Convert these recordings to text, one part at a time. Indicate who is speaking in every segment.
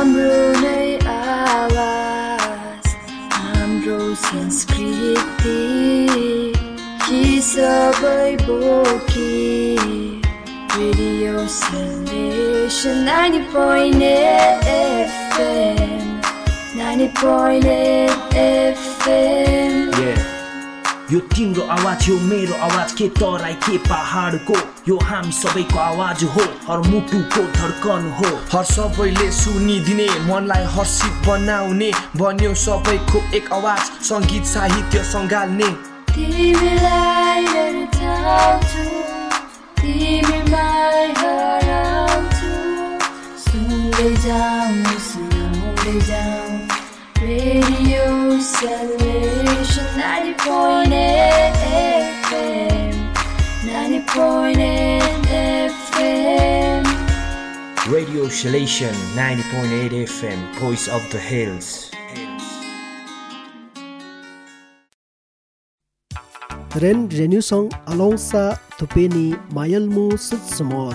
Speaker 1: I'm avas Amro Sanskriti Kisabay Boki. Radio Station 90.8 FM 90.8
Speaker 2: FM यो तिम्रो आवाज हो मेरो आवाज के तराई के पहाडको यो हामी सबैको आवाज हो हर मुटुको धड्कन हो।
Speaker 3: हर सबैले सुनिदिने मनलाई हर्षित बनाउने बन्यो सबैको एक आवाज सङ्गीत साहित्य सङ्घाल्ने।
Speaker 1: जाउँ radio 90.8 FM 90.8 FM
Speaker 2: Radio Shalation 90.8 FM Voice of the Hills.
Speaker 4: Ren Renusong Alonsa Tupeni Mayalmu
Speaker 5: Sitsumon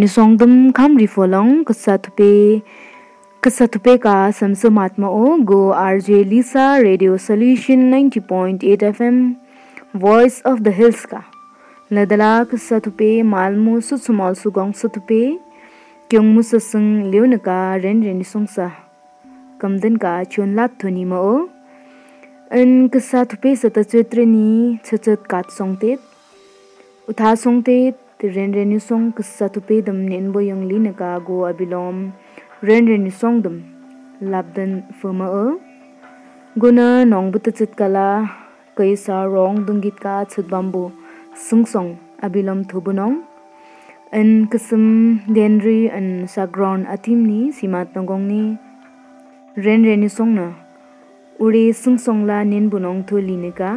Speaker 5: ren song dum kham ri folong kasa thupe kasa thupe ka samsamatma o, go rj lisa, radio solution 90.8 fm voice of the hills ka. Ladala kasa thupe malmu su sumal su gong su thupe kyong mu sa sung leun ka, ren ren song sa. Kamden ka chon lat thoni ma o. An kasa thupe sa ta chetre ni chachat kat song tet. Utha song te ren ren song ka sa tu pe dam nen bo yang li na ka go abilom ren ren song dam labdan fama o guna nong but chit kala kai sa rong dung git ka chut bambu sung song abilom thubunong an kasum denri an sagron atim ni simat nongong ni ren ren song na ure sung song la nen bunong thuli ne ka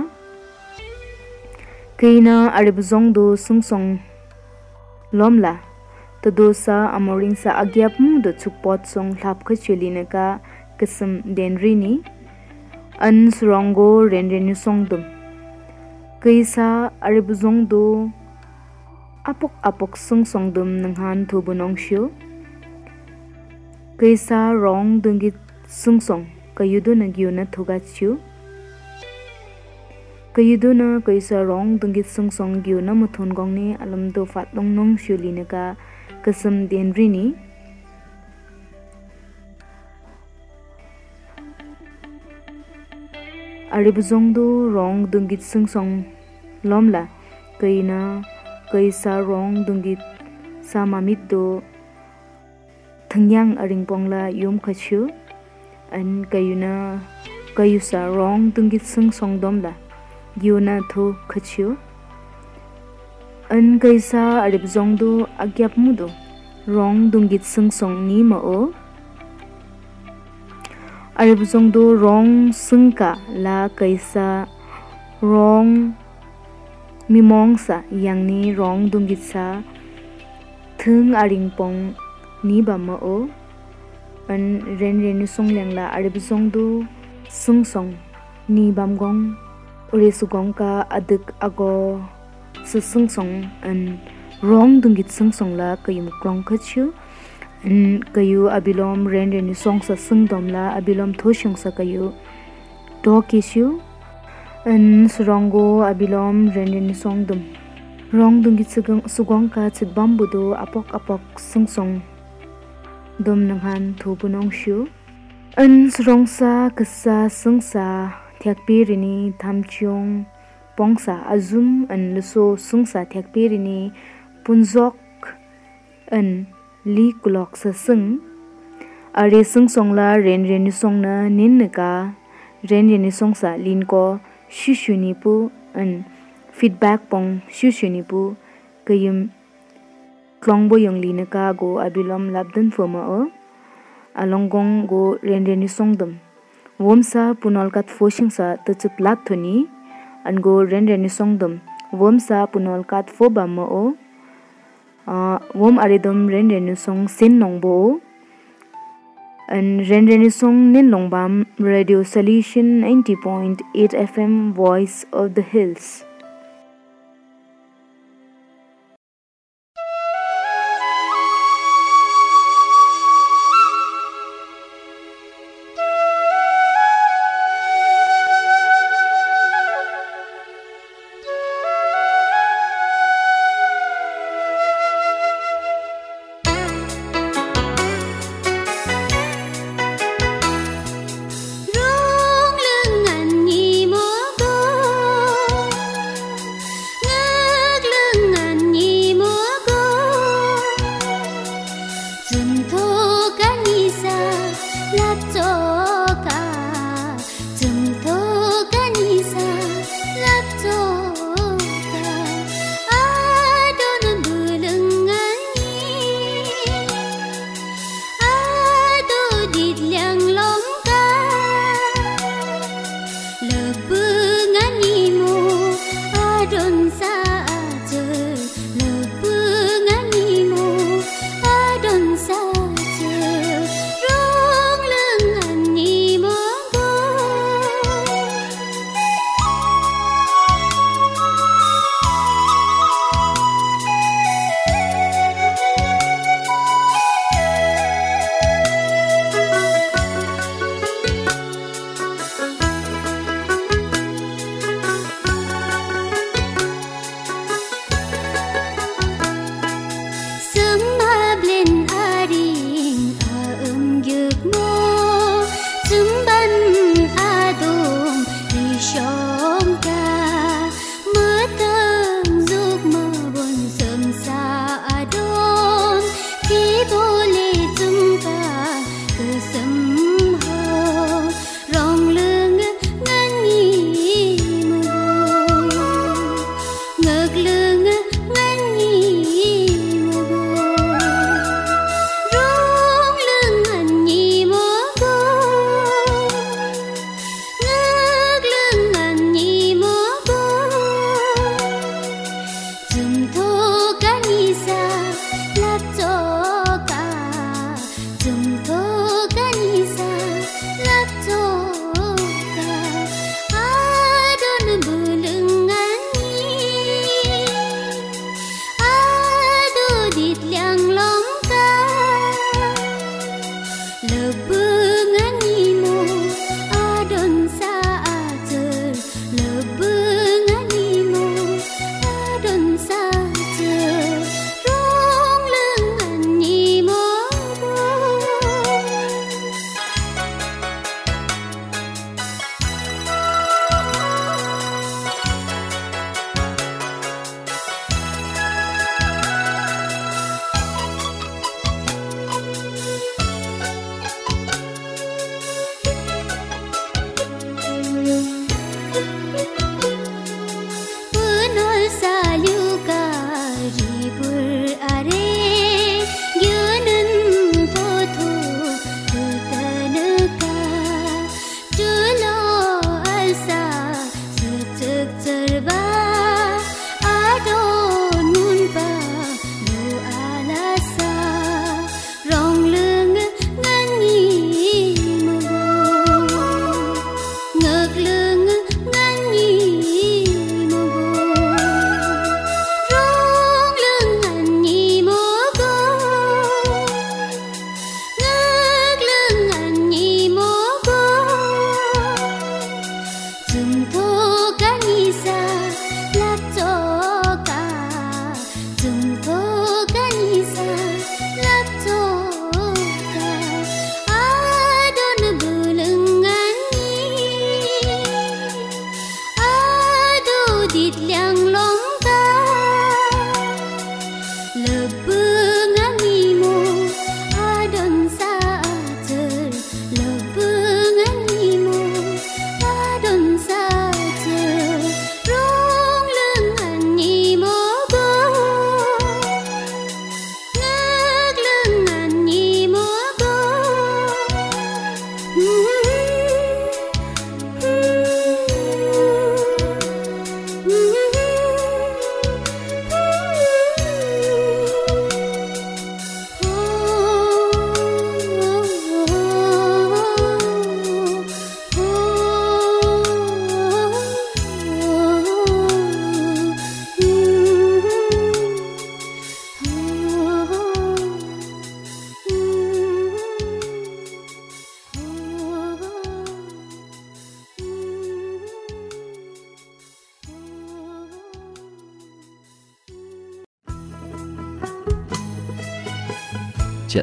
Speaker 5: keina aribzong do sung song lomla to dosa amoring sa agyap mu do chukpot song lap kha chulina ka kism denri ni an ans ren rendrenu song dum kaisa aribuzong do apok apok sung song dum nanghan thubunong shu kaisa rong dungi sung song kayudo na gyu na thoga chu kayudo na kaisa rong dungit sung song gyu na muthon gong ni alam do fat long nong shu li na ka kasam den ri ni. Arib zong do rong dungit sung song lomla kaina kaisa rong dungit sa mamit do thangyang aring pongla yom khachu an kayuna kayusa rong dungit sung song dom la yuna thu khachu an gaisa arib zong do agyap mu do rong dungit sung song ni ma o arib zong do rong sung ka la kaisa rong mimong sa yang ni rong dungit sa thung aring pong ni ba ma o an ren ren song leng la arib zong do sung song ni bam gong re su gong ka adik ago su sung song an rong dung git sung song la ka yum klong kha chu an ka yu abilom ren ren ni song sa sung dom la abilom tho shung sa ka yu to ki chu an surongo abilom ren ren ni song dum rong dung git su gong ka chit bam bu do apok apok sung song dom nang han thu bu nong shu an surong sa ka sa sung sa thekpe rini thamchiong pongsa azum an lso sungsa thekpe rini punjok an li kulok sa sung. Are sung songla ren ren song na nin ka. Ren ren song sa lin ko shu pu an feedback pong shu pu. Kayum klongbo yong lin ka go abilom labdan foma o. Alongong go ren ren song dum. womsa punolkat foshing sa to chup lap thoni. An go ren ren songdom womsa punolkat fo ba mo o. Wom aridom ren ren song sin nong an ren ren song nin long radio solution 90.8 fm voice of the hills.
Speaker 1: 走。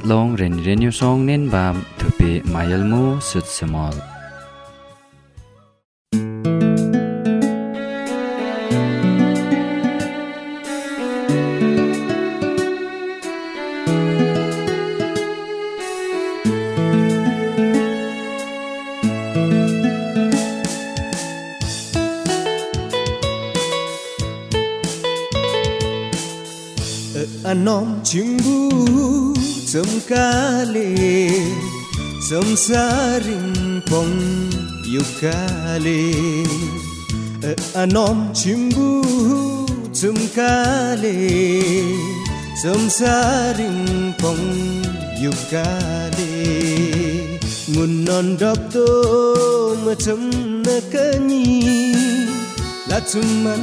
Speaker 6: long ren renyu song nen bam thupi mayal
Speaker 7: mu sut small kale zum saring pong yukale anom chimbu zum kale zum saring pong yukale ngun non dok to macam nakani la cuman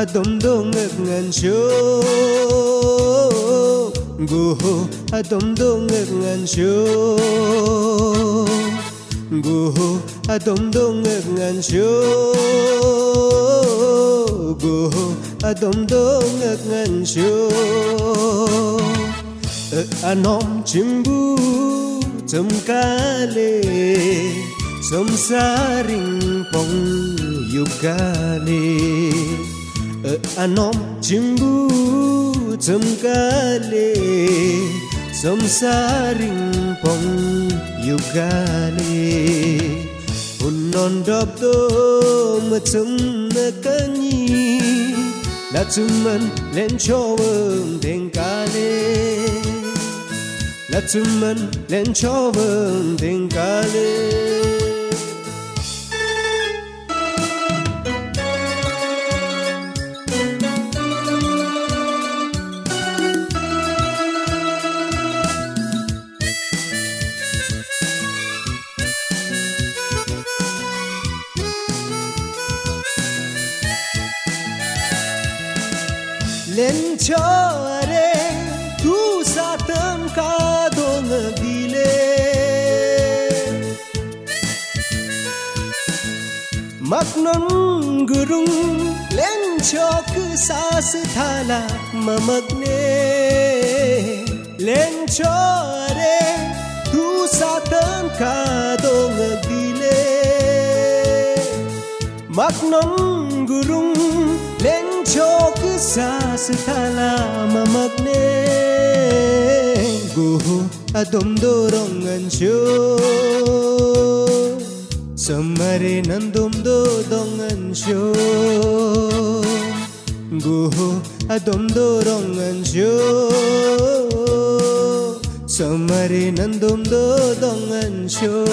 Speaker 7: adom dong ngất ngàn show gu hu dong ngất ngàn ngực ngần adom gu ngất ngàn dum go ngực ngần ngất ngàn hu ở dum chimbu ngực ngần som a nom chim bu chum chimbu chấm sum sa ring pong yukale unnon dop do macam nakani la cuman len choweng deng kale. La chumman len choweng deng kale. lên cho picioare, tu sa tâm ca domnăvile dile gurung lenchok sa sự thala mà mặc tu sa tâm ca dong dile maknon gurung lenchok cho cứ xa sự mà adom do rong show samare nandom do dong an show gu adom do rong show samare nandom do dong an show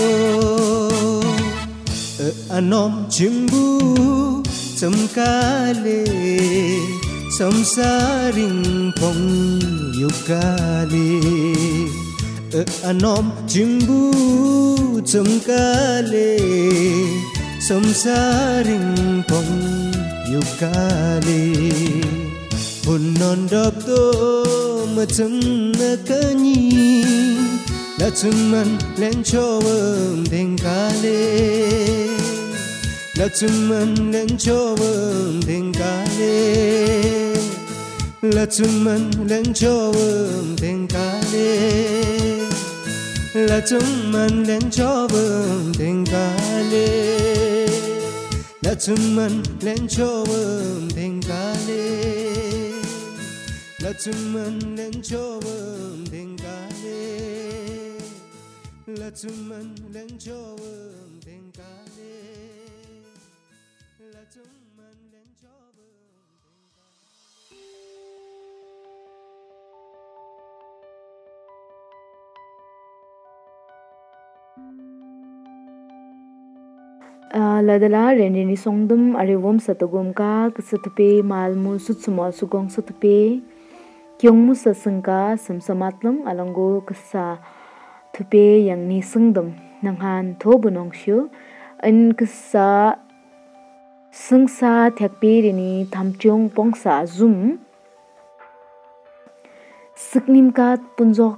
Speaker 7: anom chimbu chấm kale pong yukali e anom chimbu chumkale kale pong yukali non dop to macam nakani la chumman len chowum deng la chumman len chowum deng kale la cuman len choweng deng kale la cuman len choweng deng kale la
Speaker 5: ladala rende ni songdum arewom satagom ka ksatpe malmu sutsmo sugong satpe kyongmu sasangka samsamatlam alango ksa thupe yangni singdum nanghan thobunong shyo an ksa singsa thekpe rini thamchong pongsa zum siknim ka punjok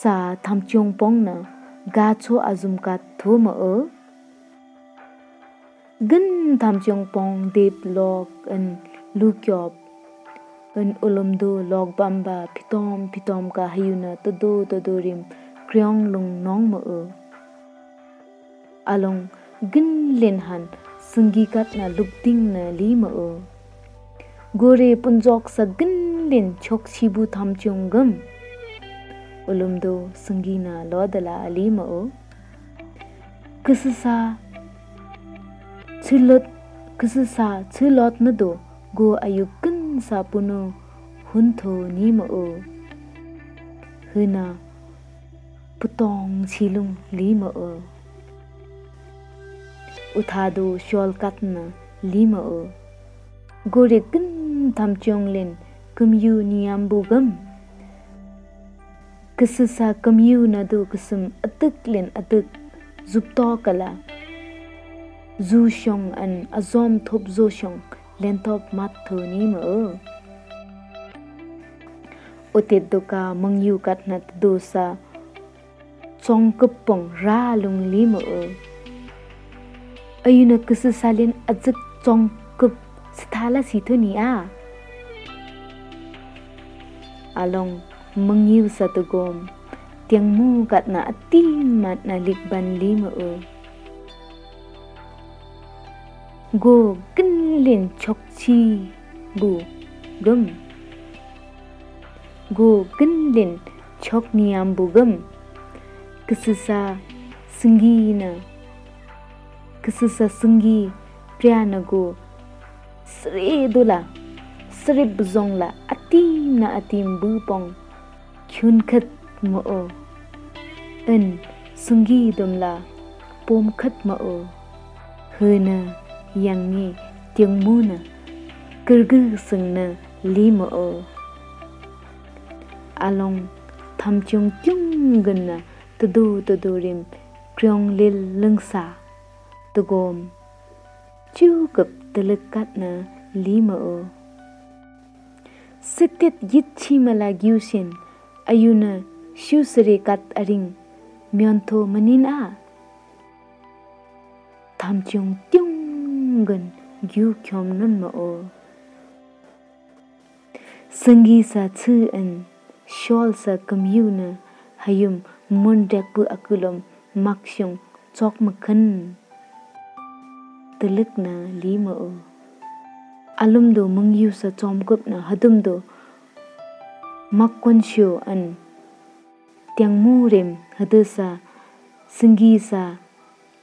Speaker 5: sa thamchong pongna ga cho azum ka thoma gan tham chong pong dep lok an lukyop an ulumdo log bamba pitom pitom ka hayuna todo todo rim kryong lung nong ma o. along gin len han sungi kat na lukding na li ma o. gore punjok sa gin len chok chibu tham chong gam ulumdo sungi na lodala ali ma o. kisasa chilot kisi sa chilot na do, go ayukin sa puno huntho ni ma o. Huna, putong chilung li ma o. Uthado shol katna lima o. Gore kin tham chong len kumyu niyam bugam kisisa kumyu na do kisum atuk len atuk zupto kala zu shong an azom thop zu shong len top mat thoni ma o otet doka mangyu do dosa chong kupong ra lung li mo ayuna kusu salin ajak chong kup sthala sitho ni a. Along mangyu gom tiang mu kat na ati mat na likban lima o go kinh liền chọc chi bu gum go kinlin chok niam bu gum kisisa singi na kisisa singi priana go sre dola sre bzong la. Atim na atim bu pong khun khat mo o en singi dom la. Pom khat mo o hena yang ni tiang mu na kirgu sung na li mo o along tham chung chung gần na tu du tu du rim kryong lil lưng sa tu gom chu cập tu lực cắt na li mo o siktet yit chi mala gyu ayu ayuna shu sri kat aring myon tho manin a tham chung tyung gần gyu kyom nun ma o sangi sa chu an shol sa kamyuna hayum mun dek bu akulom maksyong chok makhan telik na lima o alum do mangyu sa chom kup na hadum do makkon sho an tiang mu rem hadu sa sangi sa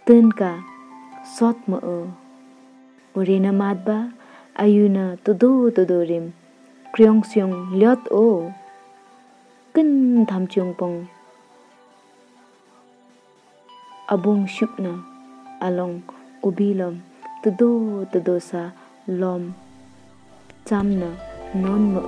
Speaker 5: tên ka sot ma ore na madba ayuna todo todo rim kryong syong lyot o kin tham chung pong abung shupna along ubilom todo todo sa lom chamna non ma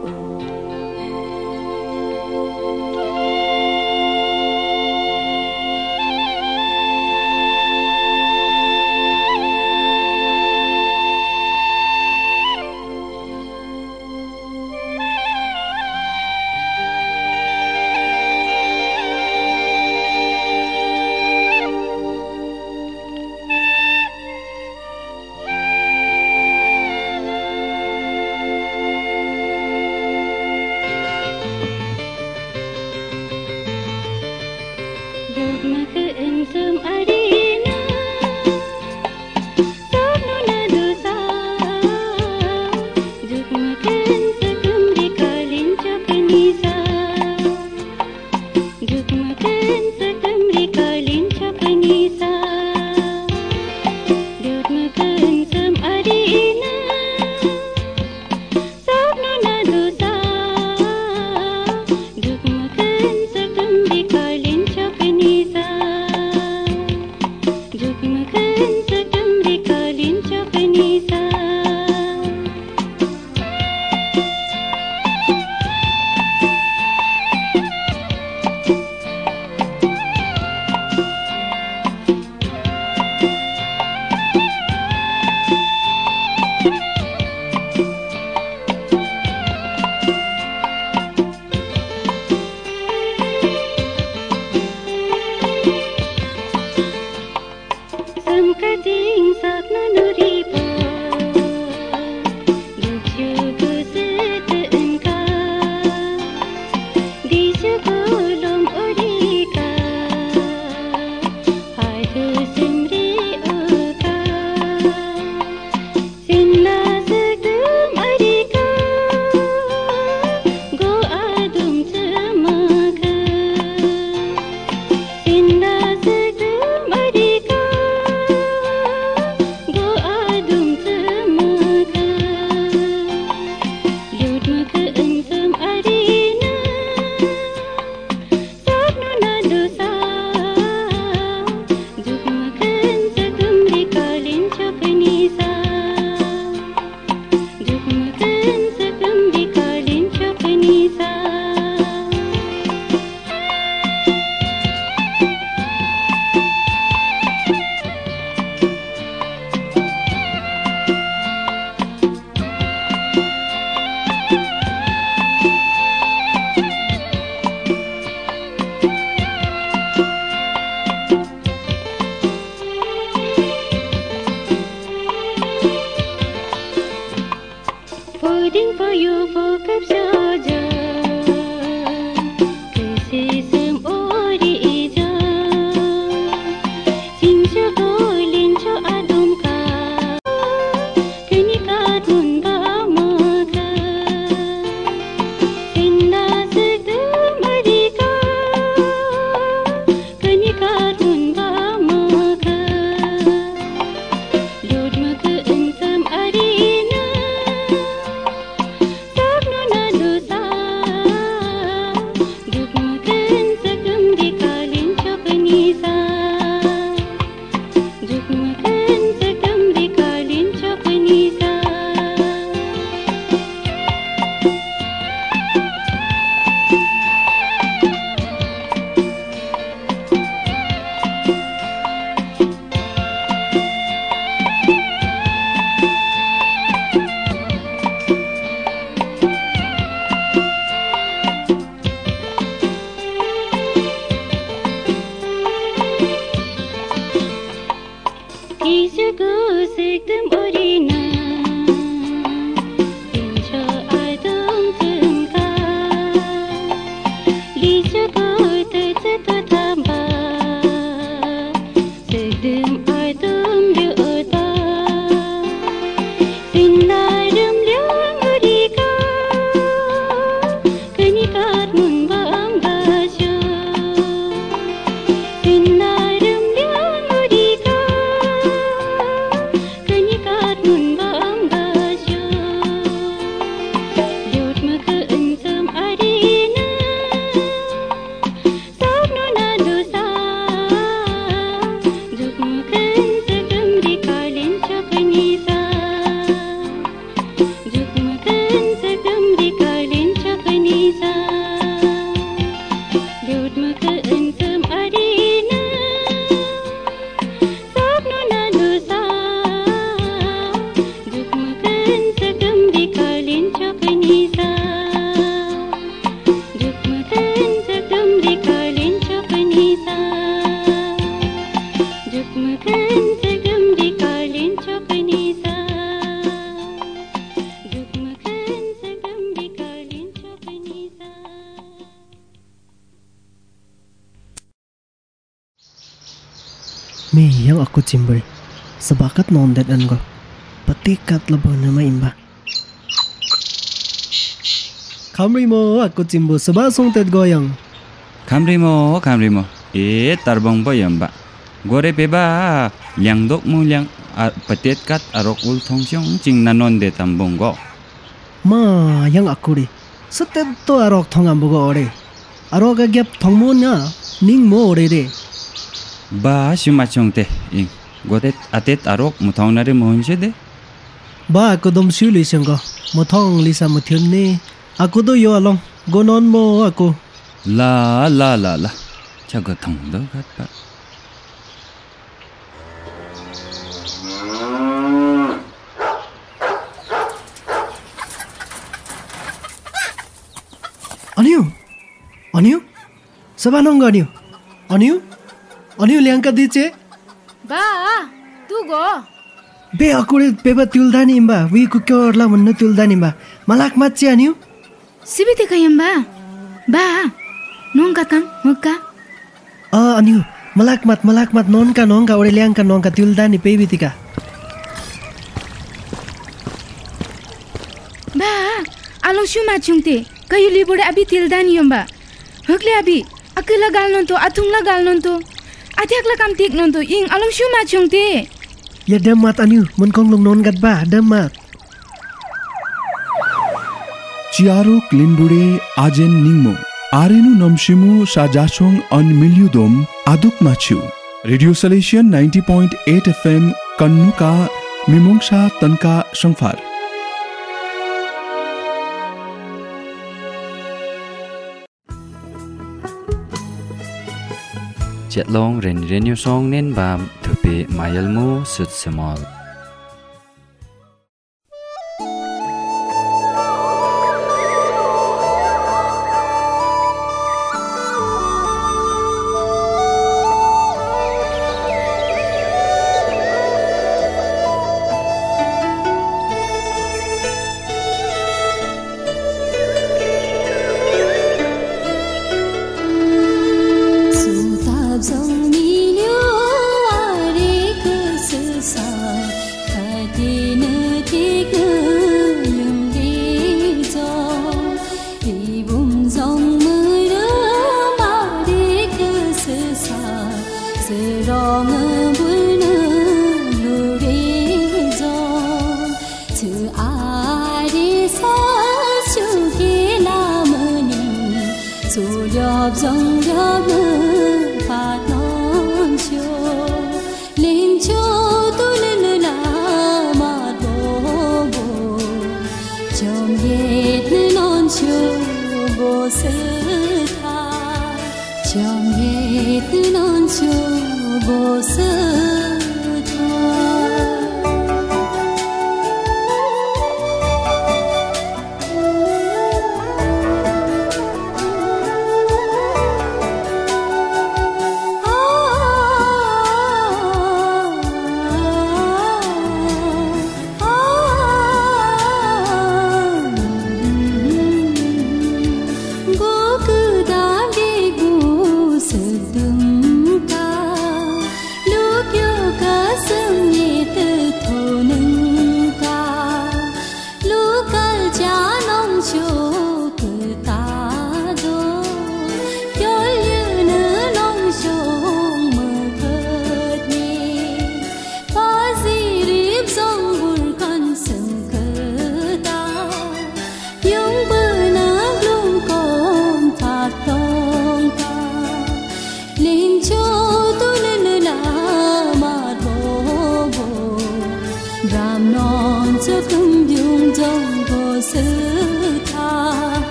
Speaker 8: yang nondet an go. Patikat labo na maimba. Kamri mo aku cimbo seba song tet goyang.
Speaker 6: Kamrimo, kamrimo. E tarbong ba yamba. Gore peba liang dok mo liang a patet kat arok ul thong siong ching nanon de tambong go.
Speaker 8: Ma yang aku ri. Setet to arok thong ambo go ore. Arok agyap thong mo na ning mo ore re.
Speaker 6: Ba shuma chong te ing. Godet atet arok muthang nare mohonse de.
Speaker 8: Ba akodom siu lisenggo. Muthang lisa muthyam ne. Akodo yo along. Gonon mo ako.
Speaker 6: La la la la. Chaga thang do gat pa.
Speaker 8: अनियो अनियो सबानङ अनियो अनियो अनियो ल्याङ्का दिचे बा
Speaker 9: तू गो। बे
Speaker 8: आकुरे बे ब तिलदानी अम्बा वी कुकर ला भन्न तिलदानी अम्बा मलाक माचिया निउ सिमित कय अम्बा
Speaker 9: बा नोङ कातम नोङ का आ अनिउ
Speaker 8: मलाक मात मलाक मात नोङ का नोङ गा उडे ल्याङ का नोङ का तिलदानी पेबी टिका बा आ
Speaker 9: छु माचुंते कयली बुडे आबी तिलदानी अम्बा हगले आबी अकल गालन न त आ तुम Galan Adik lah kam tik non tu ing alam syu mat
Speaker 8: ti. Ya damat anu mon kong long non gat ba damat.
Speaker 10: Ciaro klinbure ajen ningmo. Arenu nomshimu sajachong on milyudom aduk machu. Radio Salesian 90.8 FM Kannuka Mimungsa Tanka Sangfar. Jet
Speaker 6: long ren ren song nen bam tupi mayal mu.
Speaker 1: yop zong yop nu phat non cho lin cho tu le le la ma bo bo chom yet ne non cho bo se tha chom yet ne non cho bo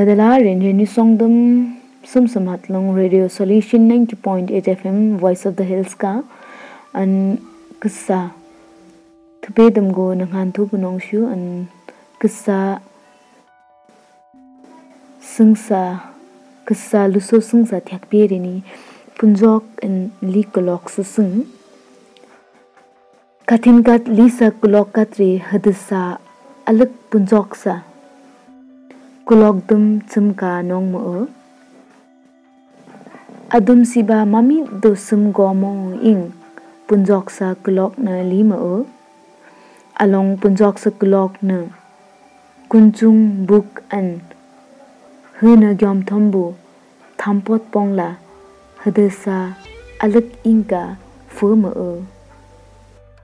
Speaker 5: ladala Nadala Renjeni songdum Sum samat long Radio Solution 90.8 FM Voice of the Hills ka. An kissa thupe dam go nanghan thu punong shu an kissa singsa kissa luso singsa thyak pe re ni. Punjok an li kolok su sung. Kathin kat lisa kolok katri hadisa alak punjok sa. Kulok dum chumka nong e. mo o adum siba mami do sum gomo ing. Punjok sa kulok na lima o e. along punjok sa kulok na kunchung buk an. Huna gyom thambu thampot pongla hadasa alak inga fu mo o e.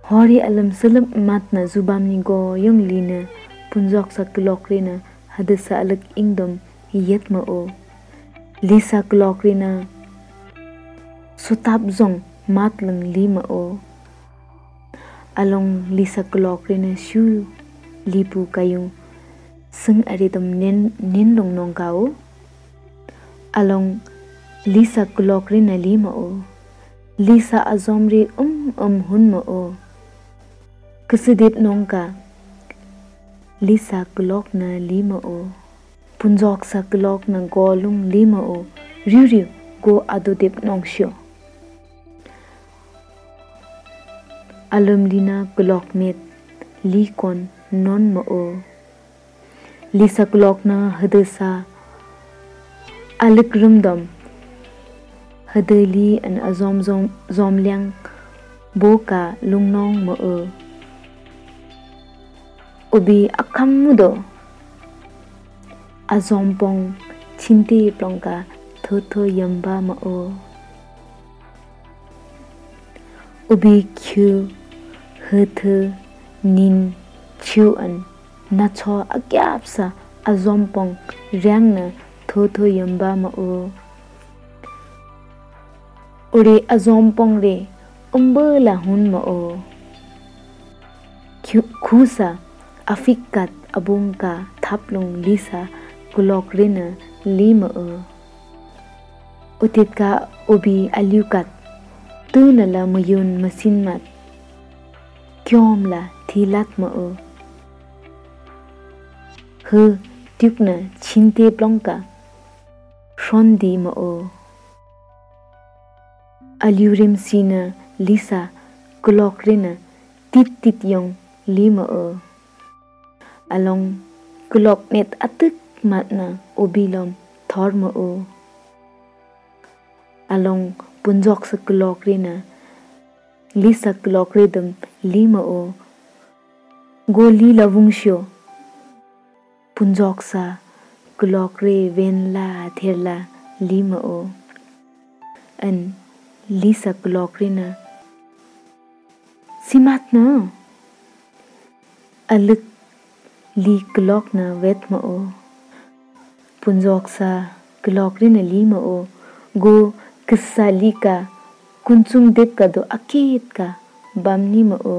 Speaker 5: hori alam salam mat na zubam ni go yung lina punjok sa kulok rina hadasa alak ingdom, yet ma o lisa kulok rina sutap zong, mat lang lima o along lisa kulok rina shu lipu kayong sung aridom nen nen long nong kao. Along lisa kulok rina lima o lisa azomri um um hun ma o kasidip nong ka lisa kulok na lima o. Punjok sa kulok na golung lima o. Riu riu go adodip nong syo alum lina kulok met. Li kon non ma o. Lisa kulok na hadasa alik rumdom hadali an azom zom zom liang boka lungnong ma o ubi akham mudo azompong chinti plongka tho tho yamba ma o ubi khu hth nin chu an na cho akyap sa azompong rang na tho tho yamba ma o uri azompong re umbe la hun ma o khusa afikat abungka thaplung lisa kulok rina lima o utit ka ubi aliukat tu la mayun masin mat kyom la thilat ma o hư tukna chinte plongka, shondi ma o aliurim sina lisa kulok rina, tit tit yong lima o along kulok net atuk matna obilom thorma o. Along punjok sa kulok rina lisa kulok rhythm lima o. Go li lavung punjok sa kulok re ven la therla lima o. An lisa kulok rina simat na. Aluk li kulok na vet ma o punjok sa kulok rina li ma o go kissa li ka kunchung dep ka do akit ka bamni ma o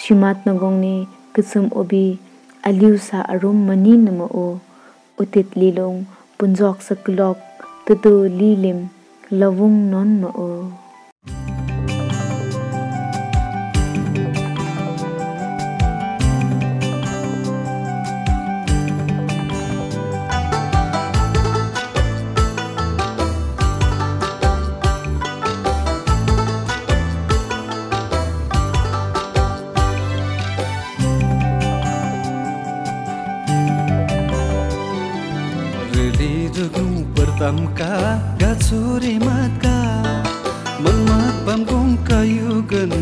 Speaker 5: shimat na gong ni kusum obi aliu sa arum mani na ma o utit lilong punjok sa kulok tutu lilim lavung non ma o
Speaker 11: कसरी जोग्नु पर्तामका गाछुरे मातका मनमा
Speaker 8: युगन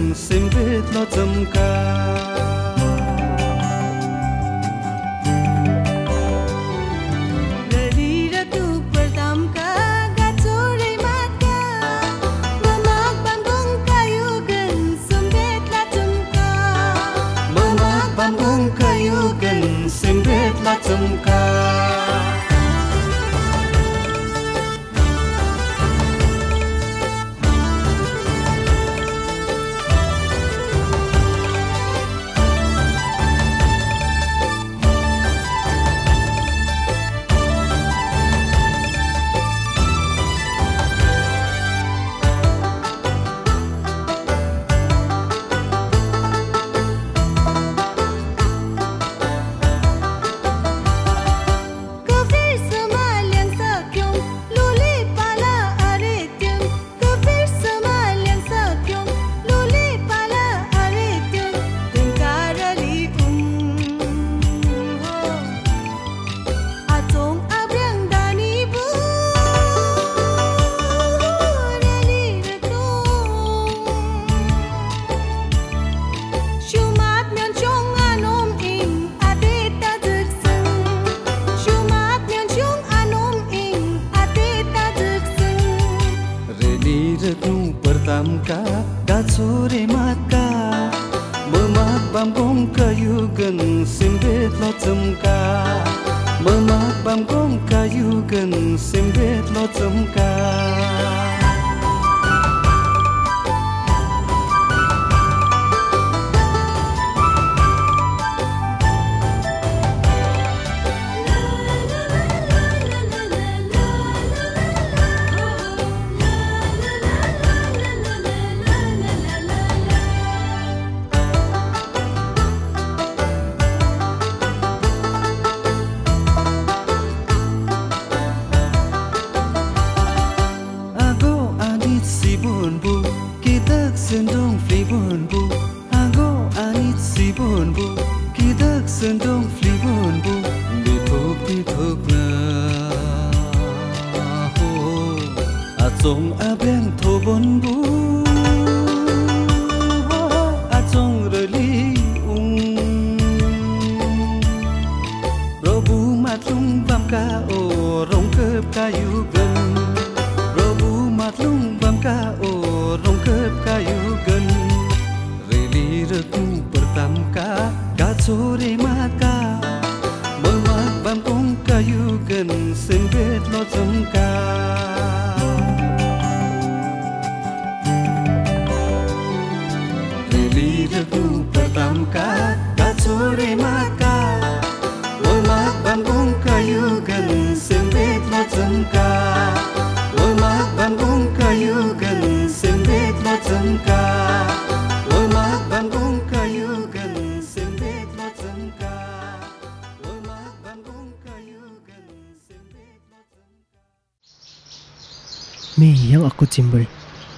Speaker 8: yang aku cimbri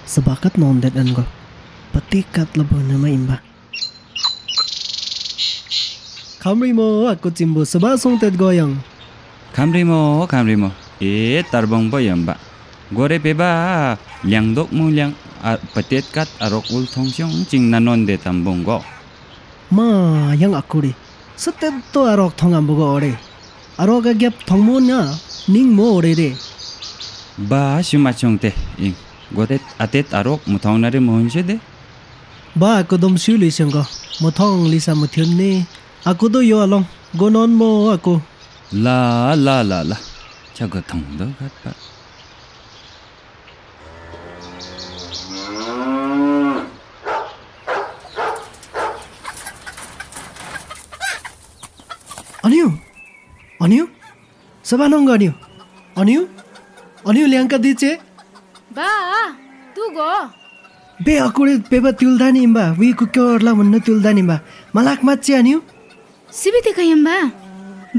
Speaker 8: Sebakat nondet dan go Patikat lebo nama imba Kamri mo aku cimbu Seba song tet goyang.
Speaker 6: Kamrimo, kamrimo. E tarbong ba yan ba? Gore pe ba liang dok mo liang a patet kat arok ul thong siong ching nanon de tambong go.
Speaker 8: Ma yang aku ri Setet to arok thong ambugo ore. Arok agyap thong mo na Ning mo ore re
Speaker 6: Ba shima chong te ing. Gotet atet arok muthong nare mohon se de.
Speaker 8: Ba aku dom siu li siang go Mo thong li sa mo thiun ni Aku do yo along Go non mo aku
Speaker 6: La la la la. Chago thong do gat ba.
Speaker 8: Aniu Aniu Seba nong go aniu Aniu अनि ल्याङ्का दिचे बा तु गो। बे अकुडे पेपर तुल्दा नि वी कुके
Speaker 9: अर्ला भन्न तुल्दा निम्बा मलाक माचे अनि
Speaker 8: सिबिते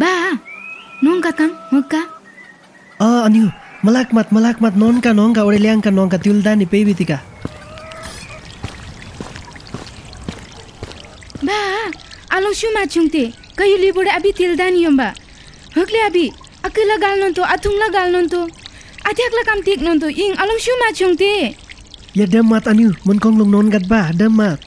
Speaker 8: बा नुङका कम मुक्का। अ अनि मलाक मात मलाक मात नोनका नोङका ओडे ल्याङ्का नोङका तुल्दा नि
Speaker 9: पेबितिका बा आलो छु माछुङते कहिले बुढा अबि तिल्दा अम्बा हुक्ले अबि अकेला गाल्नु त अथुङ्ला गाल्नु त Adik lekam tik non tu ing alam syu ma ti.
Speaker 8: Ya damat anu menkong long non gat ba damat.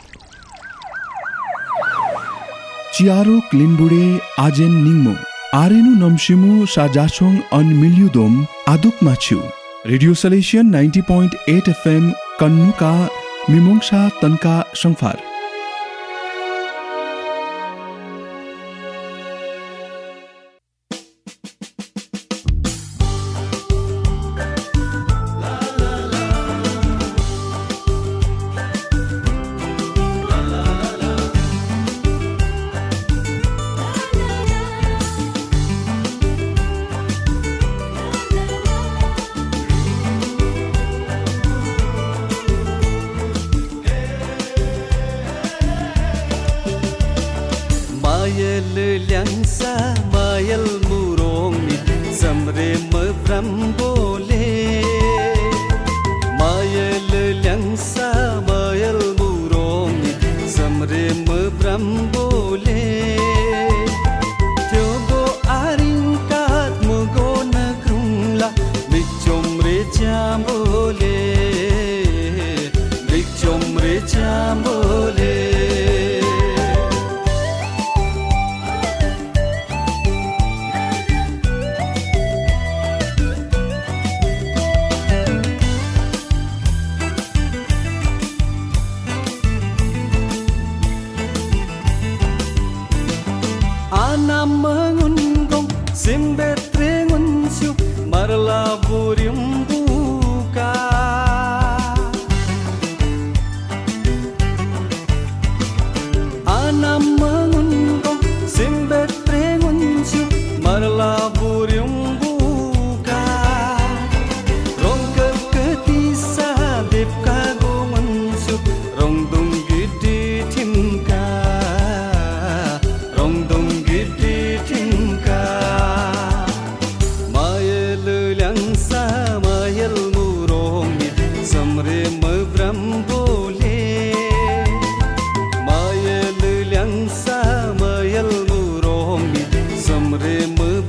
Speaker 12: Ciaro klinbure ajen ningmo. Arenu namshimu sajachong an milyudom aduk machu. Radio Salesian 90.8 FM Kanuka Mimungsa Tanka Sangfar.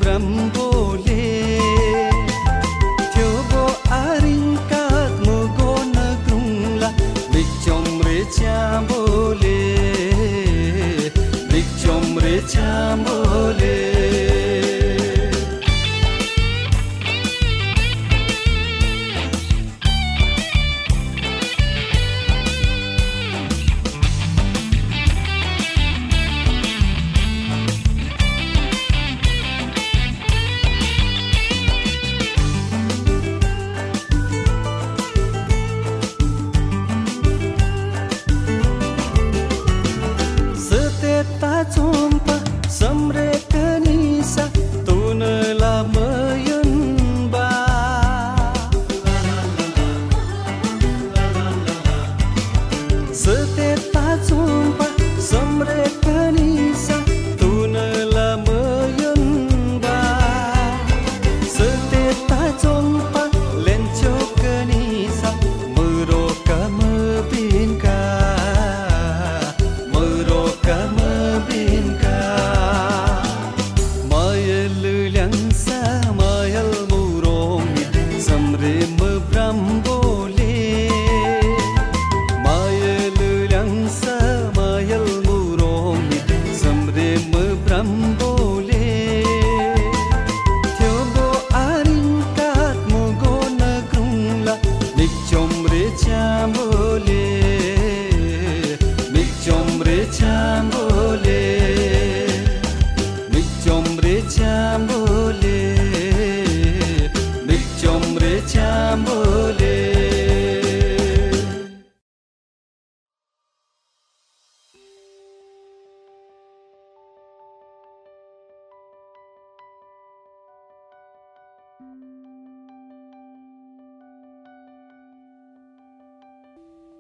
Speaker 11: Brahmo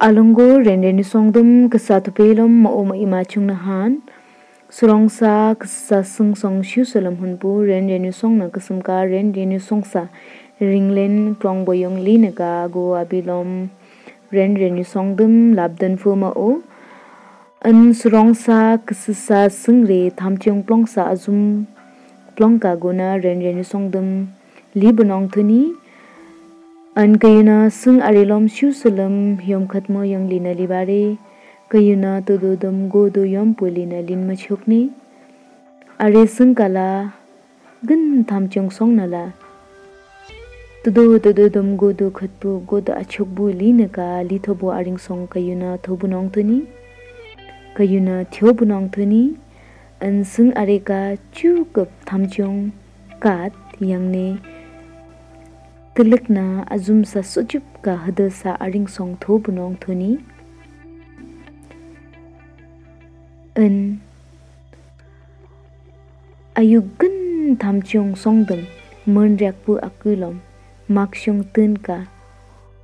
Speaker 5: alungu rende ni songdum kasa tupelom ma o ma ima chung na han. Surong sa kasa sung song shiu salam hun pu rende ni song na kasum ka rende ni song sa ringlen klong boyong li na ka go abilom rende ni songdum labdan fu ma o. An surong sa kasa sa sung re tham chung plong sa azum. Plong ka go na rende ni songdum. Li bunong thuni an kayuna sung arilom shu sulam yom khatmo yang lina libare kayuna do dum go do yom pulina lin ma chokni are sung kala gan tham chung song nala tu do dum go do khatpu go da achok bu lina ka, li thobo aring song kayuna thobu nong tuni kayuna thyo bu nong tuni an sung are ka chu kap tham chung kat yang ne na azum sa sujup ka hada sa aring song tho bunong thuni. An ayugan thamchong songdam mern rak pu akulom makshong tun ka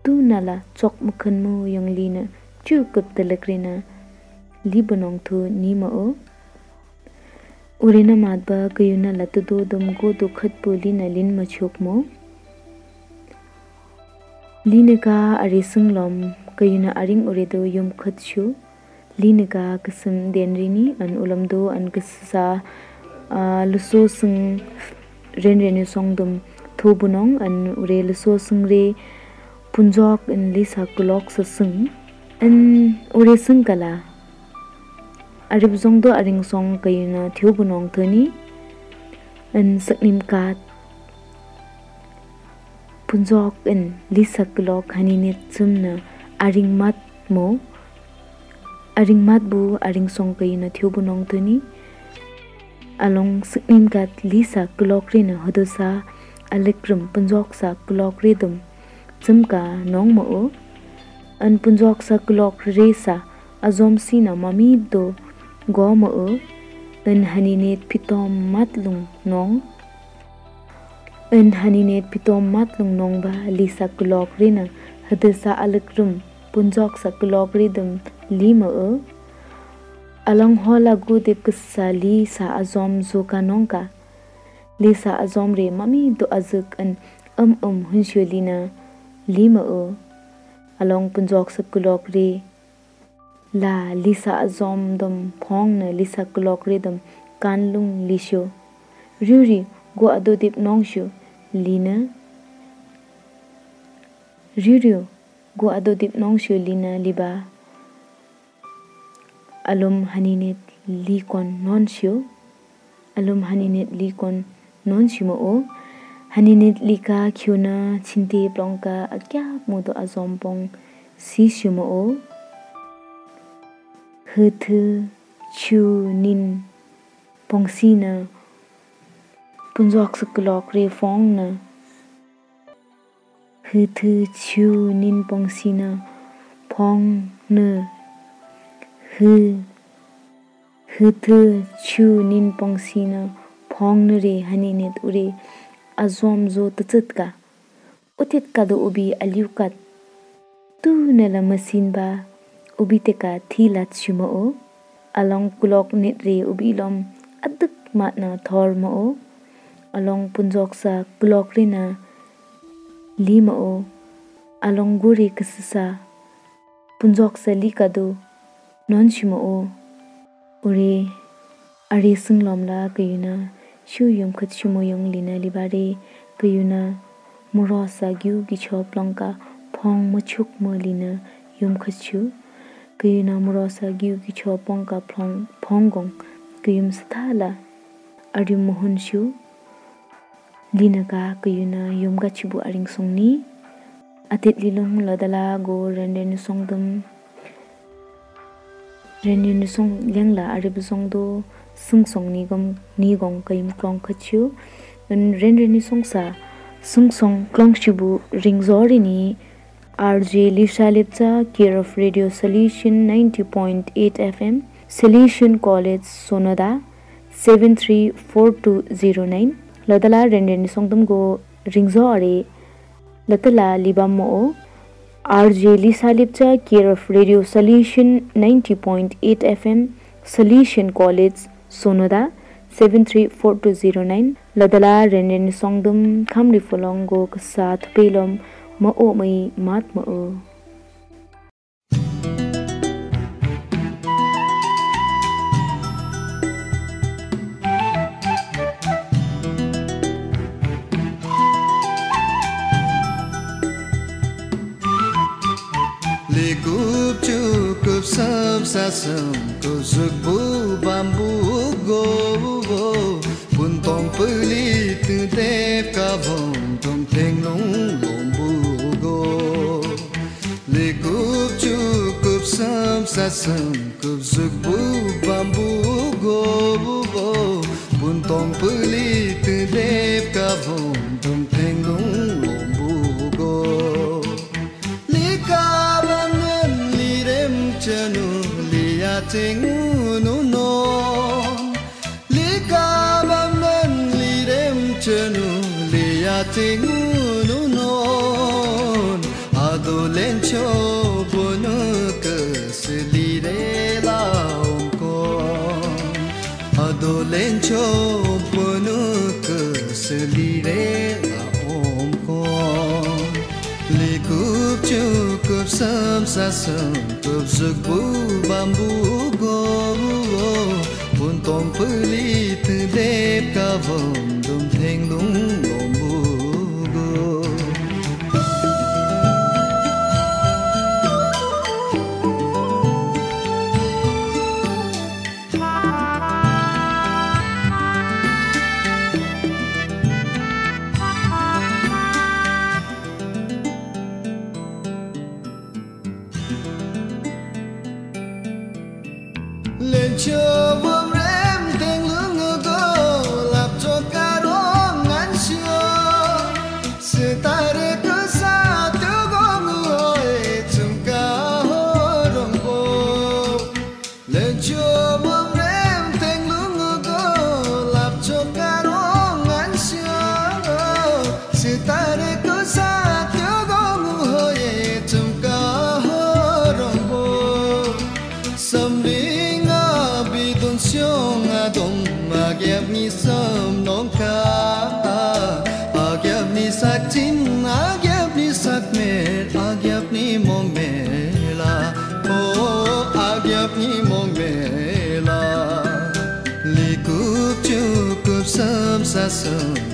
Speaker 5: tu nala chok mukhan mu yang lina chu kup telekrina li bunong thu ni ma o. Urena matba kayuna latu do dum go do khat pu lina lin ma mo Linika arisung lom, kayuna aring uredo yum khatshu Linika kasum denrini, an ulamdo an kasa luso sung ren renu songdum. Thobunong an ure luso sung re, punjok an lisa kulok sa sung. An ure sung kala. Arib zongdo aring song kayuna thobunong thani. An saknim kat punjok in lisak lok hanine chumna aring mat mo, aring mat bu aring song kai na thyobu nong tuni along siknim kat lisa klok ri na hodosa alikrum punjok sa klok ri dum chumka nong mo o. An punjok sa klok re sa azom si na mami do go mo o. An hanine pitom matlung nong en haninet pitom nong ba lisa kulok rina hadisa alakrum punjok sa kulok ridum lima o along hola gu de kissa li sa azom zoka nongka li sa azom re mami do azuk an um um hunshulina lima o along punjok sa kulok re la lisa azom dum phong na lisa kulok re dum kanlung lisho ruri go adodip nongshu lina ririo go ado dip nong shu lina liba alum haninet li kon non shu alum haninet li kon non shimo o haninet lika khyuna chinte plongka akya mudo azompong si shimo o huthu chu nin pongsina punjok sukulok re phong na hư thư chu nin pong sina phong na hư hư thư chu nin pong sina phong na re hani net ure azom zo tachit ka utit ka do ubi aliu ka tu nela masin ba ubi te ka thi lat shuma o along kulok net re ubi lom adik mat na thor ma o along punjok sa clock rina lima o along guri kisisa punjok sa likadu non shima o. Uri ari singlom la kayuna shu yum khat shimo yong lina libare kayuna muro sa gyu gi chop longka phong machuk mo lina yum khat chu kayuna muro sa gyu gi chop pongka phong phong gong kayum sthala ari mohun shu linaka kayuna yumga chibu aring songni. Atit lilong ladala go renden songdum. Renden song lengla arib songdo sung songni gom ni gong kayim klong khachu. Ren renden song sa sung song klong chibu ring zori ni RJ Lisha Lipta, care of Radio Solution 90.8 FM, Solution College, Sonada, 734209. लदला रेन्डेनिसङदुम गो रिङझ अरे लतला लिबम् मओ RJ Lisa Lepcha care of radio solution 90.8 point eight FM solution college Sonada seven three four two zero nine. लदला रेन्डेनिसङदुम खाम्रिफोलोङ गोको
Speaker 13: साथ पेलम म ओ मै। Sam sasam Kusuk bambu go go tom puli tu tep ka vong Tong teng long lom bu go Likup cukup sam sasam Kusuk bambu go go tom puli tu tep ka cukup sam sasam Kup sukbu bambu go Puntong peli tedep kavam sam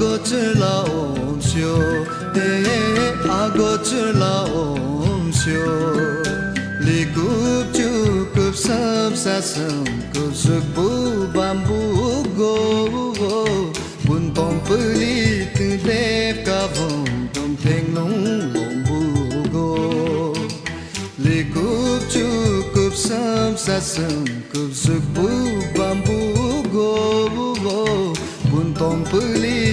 Speaker 13: go chữ la om sio e a go chữ la om sio li kup chu kup sam sa sam kup su bu bambu go bun tong pu li tu dep ka vom tom theng nong lom bu go li kup chu kup sam sa sam kup su bu bambu go bun tong pu li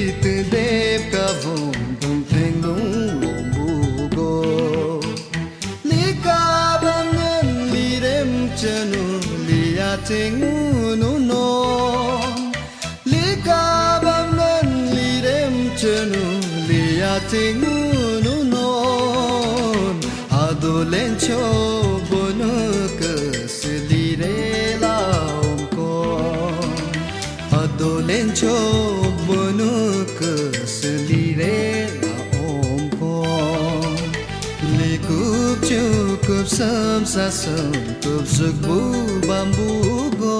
Speaker 13: cup sam sa sam cup zuk bu bambu go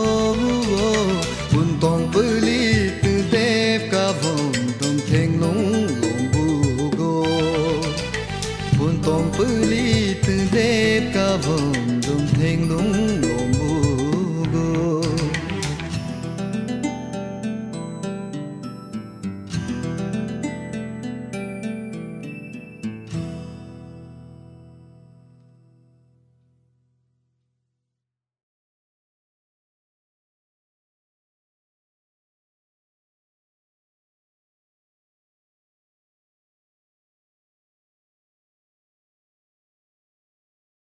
Speaker 13: bun tong puli tu dep ka vom tom đẹp ca long bu go bun